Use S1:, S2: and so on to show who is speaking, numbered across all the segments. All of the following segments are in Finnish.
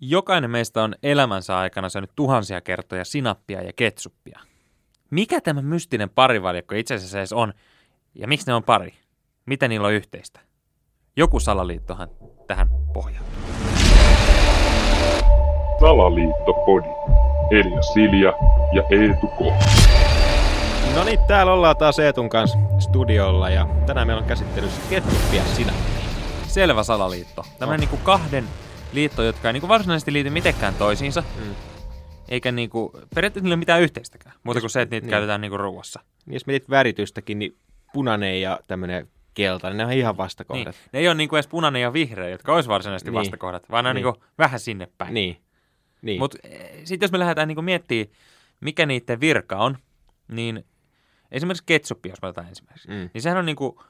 S1: Jokainen meistä on elämänsä aikana syönyt tuhansia kertoja sinappia ja ketsuppia. Mikä tämä mystinen parivaljakko itse asiassa edes on, ja miksi ne on pari? Mitä niillä on yhteistä? Joku salaliittohan tähän pohjautuu.
S2: Salaliittopodi. Elia Silja ja Eetu K.
S3: No niin, täällä ollaan taas Eetun kanssa studiolla ja tänään meillä on käsittelyssä ketsuppia sinä.
S1: Selvä salaliitto. Tämmöinen niinku kahden liitto, jotka ei niinku varsinaisesti liity mitenkään toisiinsa,
S3: Mm.
S1: eikä niinku, periaatteessa niillä ole mitään yhteistäkään, muuta kuin se, että niitä
S3: Niin.
S1: käytetään niinku ruuassa.
S3: Niin jos mietit väritystäkin, niin punainen ja tämmöinen keltainen, ne on ihan
S1: Niin.
S3: vastakohdat.
S1: Ne ei ole niinku edes punainen ja vihreä, jotka olisi varsinaisesti
S3: Niin.
S1: vastakohdat, vaan ne on
S3: Niin.
S1: niinku vähän sinne päin.
S3: Niin. niin.
S1: Mutta sitten jos me lähdetään niinku miettimään, mikä niiden virka on, niin esimerkiksi ketsuppi, jos me otetaan ensimmäiseksi,
S3: Mm.
S1: niin sehän on niinku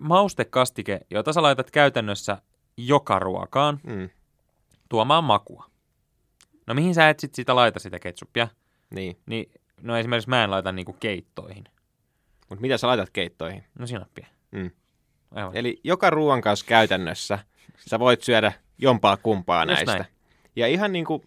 S1: maustekastike, jota sä laitat käytännössä joka ruokaan
S3: Mm.
S1: Tuomaan makua. No mihin sä et sit sitä laita sitä ketsuppia?
S3: Niin.
S1: Niin, no esimerkiksi mä en laita niinku keittoihin.
S3: Mutta mitä sä laitat keittoihin?
S1: No sinappia.
S3: Mm.
S1: Aivan.
S3: Eli joka ruoan kanssa käytännössä sä voit syödä jompaa kumpaa
S1: Just
S3: näistä.
S1: näin.
S3: Ja ihan niin kuin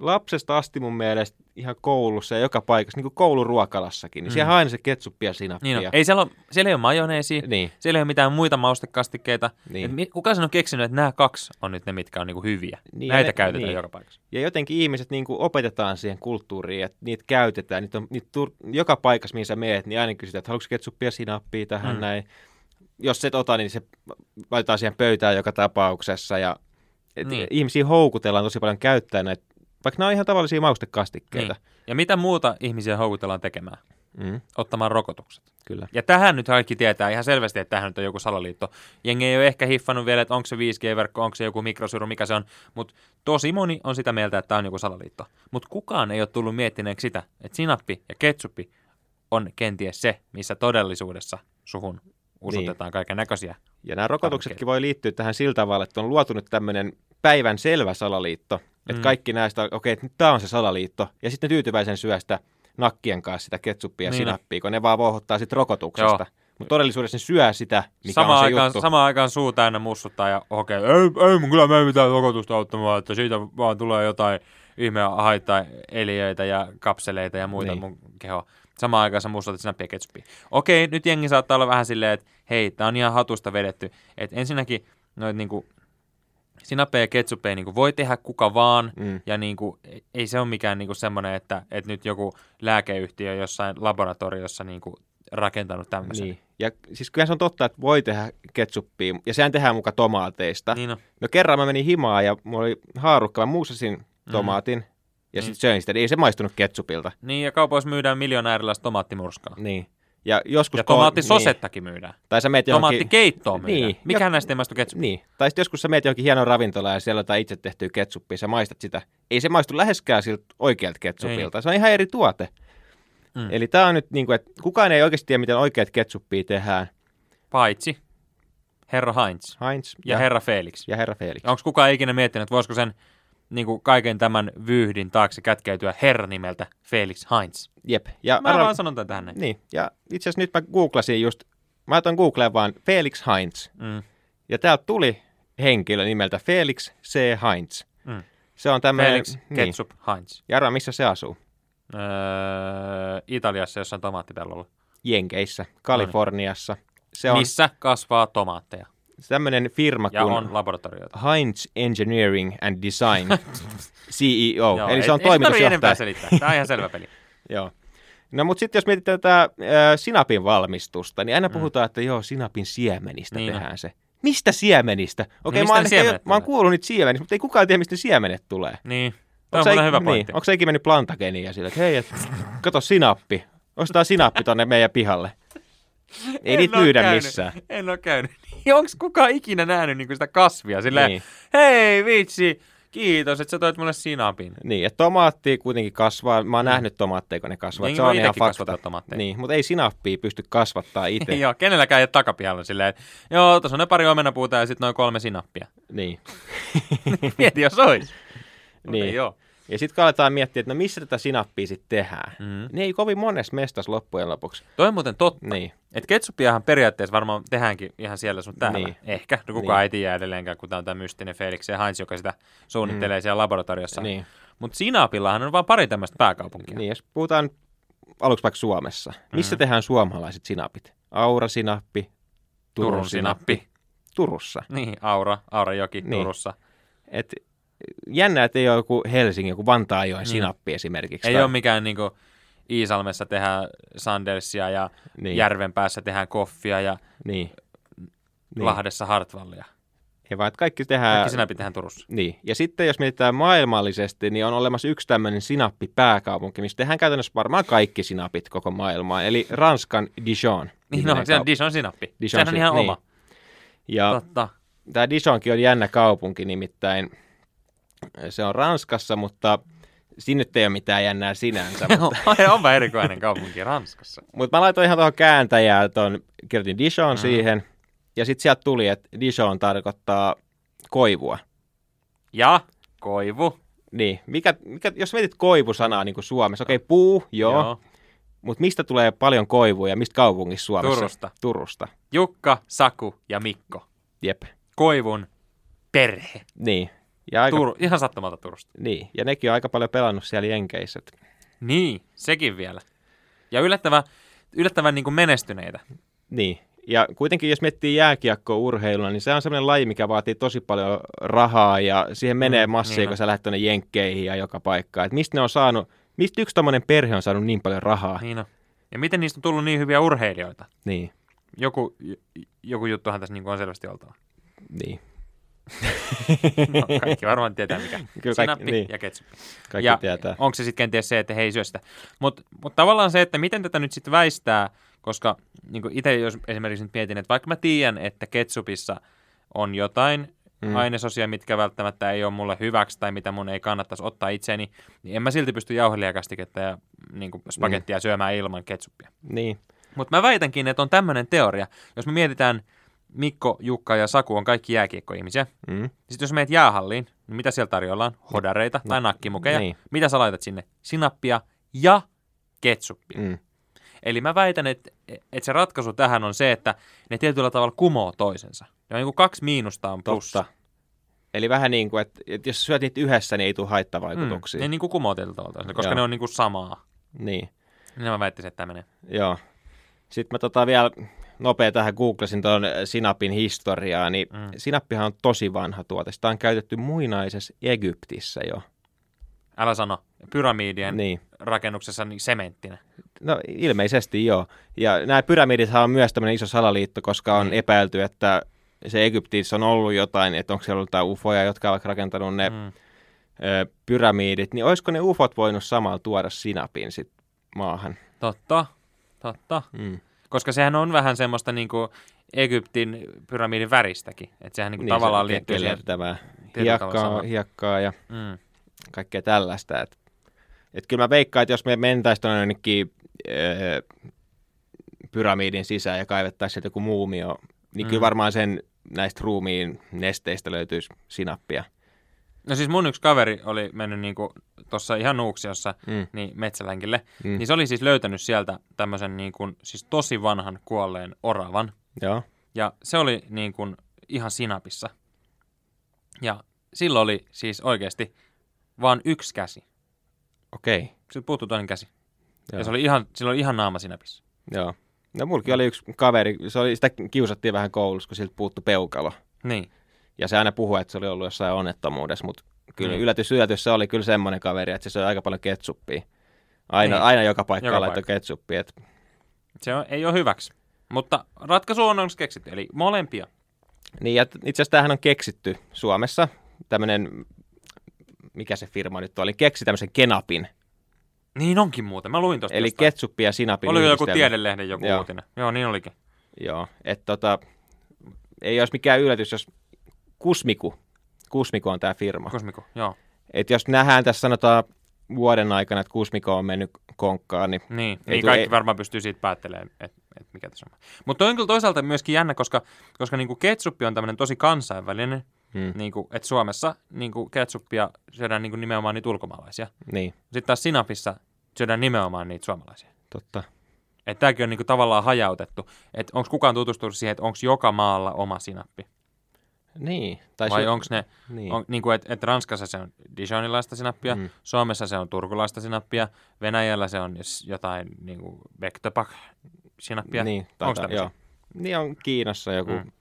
S3: lapsesta asti mun mielestä ihan koulussa ja joka paikassa, niin kuin kouluruokalassakin, niin
S1: Mm.
S3: siellä on aina se ketsuppi ja sinappia.
S1: Niin on. Ei siellä, ole, siellä ei ole majoneesia,
S3: Niin,
S1: siellä ei ole mitään muita maustekastikkeita.
S3: Niin.
S1: Et Kuka sen on keksinyt, että nämä kaksi on nyt ne, mitkä on niinku hyviä?
S3: Niin,
S1: Näitä
S3: ja ne-
S1: käytetään
S3: niin.
S1: joka paikassa.
S3: Ja jotenkin ihmiset niin kuin opetetaan siihen kulttuuriin, että niitä käytetään. Niitä on, niitä tur- joka paikassa, mihin sä meet, niin aina kysytään, että haluatko ketsuppia, sinappia tähän
S1: Mm.
S3: mm. näin. Jos et ota, niin se laitetaan siihen pöytään joka tapauksessa. Ja et
S1: Niin.
S3: Ihmisiä houkutellaan tosi paljon käyttää näitä, vaikka nämä on ihan tavallisia maustekastikkeita.
S1: Niin. Ja mitä muuta ihmisiä houkutellaan tekemään?
S3: Mm,
S1: Ottamaan rokotukset.
S3: kyllä.
S1: Ja tähän nyt kaikki tietää ihan selvästi, että tähän nyt on joku salaliitto. Jengi ei ole ehkä hiffannut vielä, että onko se 5G-verkko, onko se joku mikrosuru, mikä se on. Mutta tosi moni on sitä mieltä, että tämä on joku salaliitto. Mutta kukaan ei ole tullut miettineeksi sitä, että sinappi ja ketsuppi on kenties se, missä todellisuudessa suhun usutetaan niin. kaiken näköisiä.
S3: Ja nämä rokotuksetkin voi liittyä tähän sillä tavalla, että on luotu nyt tämmöinen päivän selvä salaliitto. Että
S1: Mm.
S3: kaikki näistä, okei, okay, että nyt tämä on se salaliitto. Ja sitten tyytyväisen syö sitä nakkien kanssa sitä ketsuppia ja
S1: Niin
S3: sinappia, kun ne vaan vohottaa sitten rokotuksesta. Mutta todellisuudessa ne syö sitä, mikä
S1: Samaan
S3: on se
S1: aikaan,
S3: juttu.
S1: samaan aikaan suu täynnä mussuttaa ja hokee, ei, ei mun kyllä me ei mitään rokotusta auttamaan, että siitä vaan tulee jotain ihmeä haittaa eliöitä ja kapseleita ja muita niin. Mun kehoa. Samaan aikaan sä mussutat sinappia ja ketsuppia. Okei, nyt jengi saattaa olla vähän silleen, että hei, tää on ihan hatusta vedetty. Että ensinnäkin noit niinku sinappeja ja ketsuppeja niinku voi tehdä kuka vaan,
S3: Mm.
S1: ja niinku, ei- ei se ole mikään niinku semmoinen, että, että nyt joku lääkeyhtiö jossain laboratoriossa niinku rakentanut tämmöisen.
S3: Niin. Ja siis kyllä se on totta, että voi tehdä ketsuppia, ja sehän tehdään muka tomaateista.
S1: Niin on.
S3: No kerran mä menin himaan ja mulla oli haarukka, mä muusasin tomaatin, ja
S1: Mm.
S3: sitten söin sitä, niin ei se maistunut ketsupilta.
S1: Niin, ja kaupoissa myydään miljonääriläistä tomaattimurskaa.
S3: Niin. Ja joskus...
S1: Ja tomaattisosettakin myydään.
S3: Niin. Tai sä meet johonkin...
S1: Tomaattikeittoa myydään.
S3: Niin.
S1: Mikä
S3: Ja-
S1: näistä ei maistu ketsup?
S3: Niin. Tai sitten joskus sä meet johonkin hienoon ravintolaan ja siellä on itse tehtyä ketsuppia, sä maistat sitä. Ei se maistu läheskään siltä oikealta ketsupilta. Se on ihan eri tuote.
S1: Mm.
S3: Eli tää on nyt niin kuin, että kukaan ei oikeasti tiedä, miten oikeat ketsuppia tehdään.
S1: Paitsi herra Heinz
S3: Heinz
S1: ja, ja herra Felix.
S3: ja herra Felix.
S1: Onko kukaan ikinä miettinyt, että voisiko sen niin kuin kaiken tämän vyyhdin taakse kätkeytyä herra nimeltä Felix Heinz?
S3: Jep. Ja
S1: Mä
S3: arva-
S1: vaan sanon tämän tähän näin.
S3: Niin. Ja itse asiassa nyt mä googlasin just, mä laitoin Googleen vaan Felix Heinz.
S1: Mm.
S3: Ja täältä tuli henkilö nimeltä Felix C. Heinz.
S1: Mm.
S3: Se on tämmöinen...
S1: Felix Ketchup Heinz.
S3: Ja arvaa, missä se asuu?
S1: Öö, Italiassa jossain tomaattipellolla.
S3: Jenkeissä, Kaliforniassa. Se on
S1: Missä kasvaa tomaatteja
S3: tämmöinen firma
S1: ja
S3: kuin
S1: on laboratorioita.
S3: Heinz Engineering and Design CEO.
S1: Joo,
S3: Eli se
S1: ei-
S3: on
S1: ei
S3: toimitusjohtaja.
S1: selittää. Tämä on ihan selvä peli.
S3: Joo. No mutta sitten jos mietitään tätä äh, sinapin valmistusta, niin aina puhutaan, että joo, sinapin siemenistä
S1: Mm. Niin on.
S3: tehdään se. Mistä siemenistä? Okei,
S1: mistä
S3: mä, oon mä oon kuullut niitä siemenistä, mutta ei kukaan tiedä, mistä ne siemenet tulee.
S1: Niin. Tämä on muuten
S3: ik-
S1: hyvä pointti.
S3: Niin, onko se ikinä mennyt plantageniin ja sille, että hei, et, kato sinappi, ostetaan sinappi tonne meidän pihalle. Ei
S1: En
S3: niitä myydä
S1: käynyt.
S3: missään.
S1: En ole käynyt. Onko kukaan ikinä nähnyt niinku sitä kasvia? Silleen,
S3: Niin.
S1: hei vitsi, kiitos, että sä toit mulle sinapin.
S3: Niin, että tomaatti kuitenkin kasvaa. Mä oon nähnyt tomaatteja, kun ne kasvaa.
S1: Niin,
S3: se on ihan fakta.
S1: tomaatteja.
S3: Niin, mutta ei sinappia pysty kasvattaa itse.
S1: Joo, kenelläkään ei ole takapihalla silleen, että joo, tuossa on ne pari omenapuuta ja sitten noin kolme sinappia.
S3: niin.
S1: Mieti, jos. Mutta
S3: Niin.
S1: ei oo.
S3: Ja sitten kun aletaan miettiä, että no missä tätä sinappia sitten tehdään,
S1: Mm.
S3: niin ei kovin monessa mestassa loppujen lopuksi.
S1: Toi on muuten totta.
S3: Niin,
S1: Et ketsuppiahan periaatteessa varmaan tehdäänkin ihan siellä sun täällä.
S3: Niin.
S1: Ehkä. No kukaan
S3: Niin.
S1: ei tiedä edelleenkään, kun tämä on tämä mystinen Felix ja Heinz, joka sitä suunnittelee siellä laboratoriossa.
S3: niin,
S1: Mutta Sinapillahan on vain pari tämmöistä pääkaupunkia.
S3: niin. Jos puhutaan aluksi vaikka Suomessa, missä
S1: Mm.
S3: tehdään suomalaiset sinapit? Aura-sinappi, Turun,
S1: Turun sinappi.
S3: Turussa.
S1: Niin, Aura, Aurajoki
S3: Niin.
S1: Turussa.
S3: Et, jännä, että ei ole joku Helsingin, joku Vantaajoen
S1: Niin.
S3: sinappi esimerkiksi.
S1: Ei
S3: tai-
S1: ole mikään niinku Iisalmessa tehdään Sandelsia ja
S3: niin,
S1: Järven päässä tehdään koffia ja
S3: niin, niin.
S1: Lahdessa Hartwallia.
S3: Ei vaan, että kaikki tehdään...
S1: Kaikki sinapit tehdään Turussa.
S3: Niin, ja sitten jos mietitään maailmallisesti, niin on olemassa yksi tämmöinen sinappipääkaupunki, missä tehdään käytännössä varmaan kaikki sinapit koko maailmaan, eli Ranskan Dijon.
S1: Niin no, se on Dijon sinappi.
S3: Dijon
S1: Sehän on ihan
S3: niin.
S1: oma.
S3: Ja
S1: Totta.
S3: tämä Dijonkin on jännä kaupunki, nimittäin se on Ranskassa, mutta siinä nyt ei ole mitään jännää sinänsä. mutta,
S1: Onpa erikoinen kaupunki Ranskassa.
S3: mutta mä laitoin ihan tuohon kääntäjään tuon, kirjoitin Dijon
S1: Mhm.
S3: siihen, ja sitten sieltä tuli, että Dijon tarkoittaa koivua.
S1: Ja koivu.
S3: Niin, mikä, mikä, jos mietit koivusanaa niin kuin Suomessa, okei, puu, joo, joo. mutta mistä tulee paljon koivuja, mistä kaupungissa Suomessa?
S1: Turusta.
S3: Turusta,
S1: Jukka, Saku ja Mikko.
S3: jep.
S1: Koivun perhe.
S3: Niin. Ja, aika,
S1: Tur- ihan sattumalta Turusta.
S3: niin. ja nekin on aika paljon pelannut siellä Jenkeissä.
S1: Niin, sekin vielä. Ja yllättävän, yllättävän niin kuin menestyneitä.
S3: Niin. Ja kuitenkin jos miettii jääkiekkoa urheiluna, niin se on sellainen laji, mikä vaatii tosi paljon rahaa ja siihen menee
S1: Mm,
S3: massia,
S1: niin
S3: kun sä lähdet tuonne Jenkkeihin ja joka paikkaan. Et mistä ne on saanut, mistä yksi tämmöinen perhe on saanut niin paljon rahaa?
S1: Niin on. Ja miten niistä on tullut niin hyviä urheilijoita?
S3: Niin,
S1: Joku, joku juttuhan tässä niin kuin on selvästi oltava.
S3: niin.
S1: No, kaikki varmaan tietää mikä.
S3: Kyllä
S1: Sinappi
S3: kaikki, niin,
S1: ja ketsuppi.
S3: kaikki
S1: ja
S3: tietää.
S1: onko se sitten kenties se, että he ei syö sitä. Mutta mut tavallaan se, että miten tätä nyt sitten väistää, koska niin itse jos esimerkiksi nyt mietin, että vaikka mä tiedän, että ketsupissa on jotain
S3: Mm.
S1: mm. ainesosia, mitkä välttämättä ei ole mulle hyväksi tai mitä mun ei kannattaisi ottaa itseeni, niin en mä silti pysty jauhelijakastiketta ja niin kuin spagettia syömään ilman ketsuppia.
S3: Niin,
S1: Mutta mä väitänkin, että on tämmöinen teoria, jos me mietitään Mikko, Jukka ja Saku on kaikki jääkiekkoihmisiä.
S3: mm.
S1: Sitten jos meet jäähalliin, niin mitä siellä tarjoillaan? Hodareita tai nakkimukeja.
S3: Niin.
S1: Mitä sä laitat sinne? Sinappia ja ketsuppia.
S3: Mm.
S1: Eli mä väitän, että, että se ratkaisu tähän on se, että ne tietyllä tavalla kumoo toisensa. Ja niin kuin kaksi miinusta on plussa.
S3: Totta. Eli vähän niin kuin, että, että jos syöt niitä yhdessä, niin ei tule haittavaikutuksia.
S1: Mm, ne niin kuin kumoo tietyllä tavalla toisensa, koska
S3: Joo.
S1: ne on niin kuin samaa.
S3: Niin,
S1: Niin mä väittäisin, että tämä menee.
S3: joo. Sitten mä tota vielä nopea tähän googlasin tuon sinapin historiaa, niin mm.
S1: Mm.
S3: sinappihan on tosi vanha tuote. Sitä on käytetty muinaisessa Egyptissä jo.
S1: Älä sano, pyramidien niin. Rakennuksessa niin sementtinen.
S3: No ilmeisesti joo. Ja nämä pyramidithan on myös tämmöinen iso salaliitto, koska on
S1: Niin.
S3: epäilty, että se Egyptissä on ollut jotain, että onko siellä ollut jotain ufoja, jotka ovat rakentanut ne mm.
S1: Mm.
S3: ö, pyramidit, niin olisiko ne ufot voinut samalla tuoda sinapin sit maahan?
S1: Totta, totta.
S3: Mm.
S1: Koska sehän on vähän semmoista niin kuin Egyptin pyramidin väristäkin. Että sehän niin kuin
S3: Niin,
S1: tavallaan
S3: se
S1: liittyy siihen.
S3: hiekkaa, hiekkaa ja
S1: Mm.
S3: kaikkea tällaista. Et, et kyllä mä veikkaan, että jos me mentäisiin tuonne jonnekin ö, pyramidin sisään ja kaivettaisiin sieltä joku muumio, niin mm. kyllä varmaan sen näistä ruumiin nesteistä löytyisi sinappia.
S1: No siis mun yksi kaveri oli mennyt niin tuossa ihan Nuuksiossa
S3: Mm.
S1: niin metsälänkille.
S3: Mm.
S1: Niin se oli siis löytänyt sieltä tämmöisen niin kuin, siis tosi vanhan kuolleen oravan.
S3: Joo.
S1: Ja se oli niin kuin ihan sinapissa. Ja silloin oli siis oikeasti vaan yksi käsi.
S3: Okei. Okay.
S1: Sitten puuttui toinen käsi.
S3: Joo.
S1: Ja se oli ihan, sillä oli ihan naama sinapissa.
S3: Joo. No mullakin oli yksi kaveri, se oli, sitä kiusattiin vähän koulussa, kun siltä puuttu peukalo.
S1: Niin.
S3: Ja se aina puhui, että se oli ollut jossain onnettomuudessa, mutta kyllä
S1: Niin.
S3: yllätys, yllätys, se oli kyllä semmoinen kaveri, että se söi aika paljon ketsuppia. Aina,
S1: Niin.
S3: aina joka paikkaan
S1: Joka
S3: laittoi
S1: paikka.
S3: ketsuppia. Et,
S1: Se on, ei ole hyväksi. Mutta ratkaisu on onneksi keksitty, eli molempia.
S3: niin, ja itse asiassa tämähän on keksitty Suomessa. Tämmöinen, mikä se firma nyt oli, keksi tämmöisen kenapin.
S1: Niin onkin muuten. Mä luin tuosta
S3: Eli
S1: jostain.
S3: ketsuppi ja sinapin
S1: Oliko joku tiedelehden joku
S3: Joo.
S1: uutinen? Joo, niin olikin.
S3: Joo, että tota, ei olisi mikään yllätys, jos Kusmiku, Kusmiku on tämä firma.
S1: Kosmiko, joo.
S3: Et jos nähdään tässä sanotaan vuoden aikana, että Kusmiko on mennyt konkkaan, niin
S1: Niin,
S3: Ei
S1: niin
S3: tule-
S1: kaikki
S3: ei-
S1: varmaan pystyy siitä päättelemään, että et mikä tässä on. Mutta toi on kyllä toisaalta myöskin jännä, koska, koska niinku ketsuppi on tämmöinen tosi kansainvälinen,
S3: Mm.
S1: Niin kuin, että Suomessa niin kuin ketsuppia syödään niin kuin nimenomaan niitä ulkomaalaisia.
S3: Niin,
S1: Sitten taas sinapissa syödään nimenomaan niitä suomalaisia.
S3: totta.
S1: Että tämäkin on niin kuin tavallaan hajautettu. Että onko kukaan tutustunut siihen, että onko joka maalla oma sinappi?
S3: Niin. Tai
S1: Vai
S3: sy-
S1: onko ne,
S3: Niin.
S1: on, niin kuin, että et Ranskassa se on Dijonilaista sinappia,
S3: Mm.
S1: Suomessa se on turkulaista sinappia, Venäjällä se on jotain niin kuin Bektopak sinappia.
S3: Niin, taitaa,
S1: tämmöisiä?
S3: joo. Niin on Kiinassa joku mm.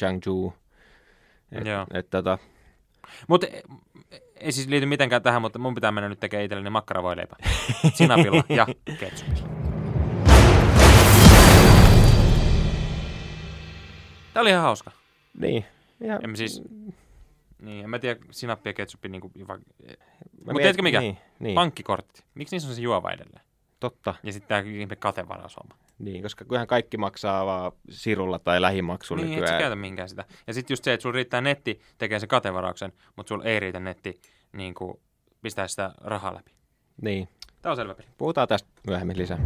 S3: Jiangsu. Et,
S1: Joo.
S3: et, tota,
S1: Mutta ei siis liity mitenkään tähän, mutta mun pitää mennä nyt tekemään itselleni makkaravoileipä. Sinapilla ja ketsupilla. Tämä oli ihan hauska.
S3: niin. Ja,
S1: En mä siis, niin, en mä tiedä sinappi ja ketsuppi niinku, va-
S3: mä
S1: Mutta tiedätkö mikä?
S3: Niin, niin
S1: pankkikortti. Miksi niissä on se juova edelleen?
S3: totta.
S1: Ja sitten tämä ihme katevarausoma.
S3: Niin, koska kyllähän kaikki maksaa vaan sirulla tai lähimaksulla
S1: Niin, et sä
S3: nykyään.
S1: käytä mihinkään sitä. Ja sitten just se, että sulla riittää netti tekee sen katevarauksen, mutta sulla ei riitä netti niin kuin pistää sitä rahaa läpi.
S3: Niin.
S1: Tämä on selvä peli.
S3: Puhutaan tästä myöhemmin lisää.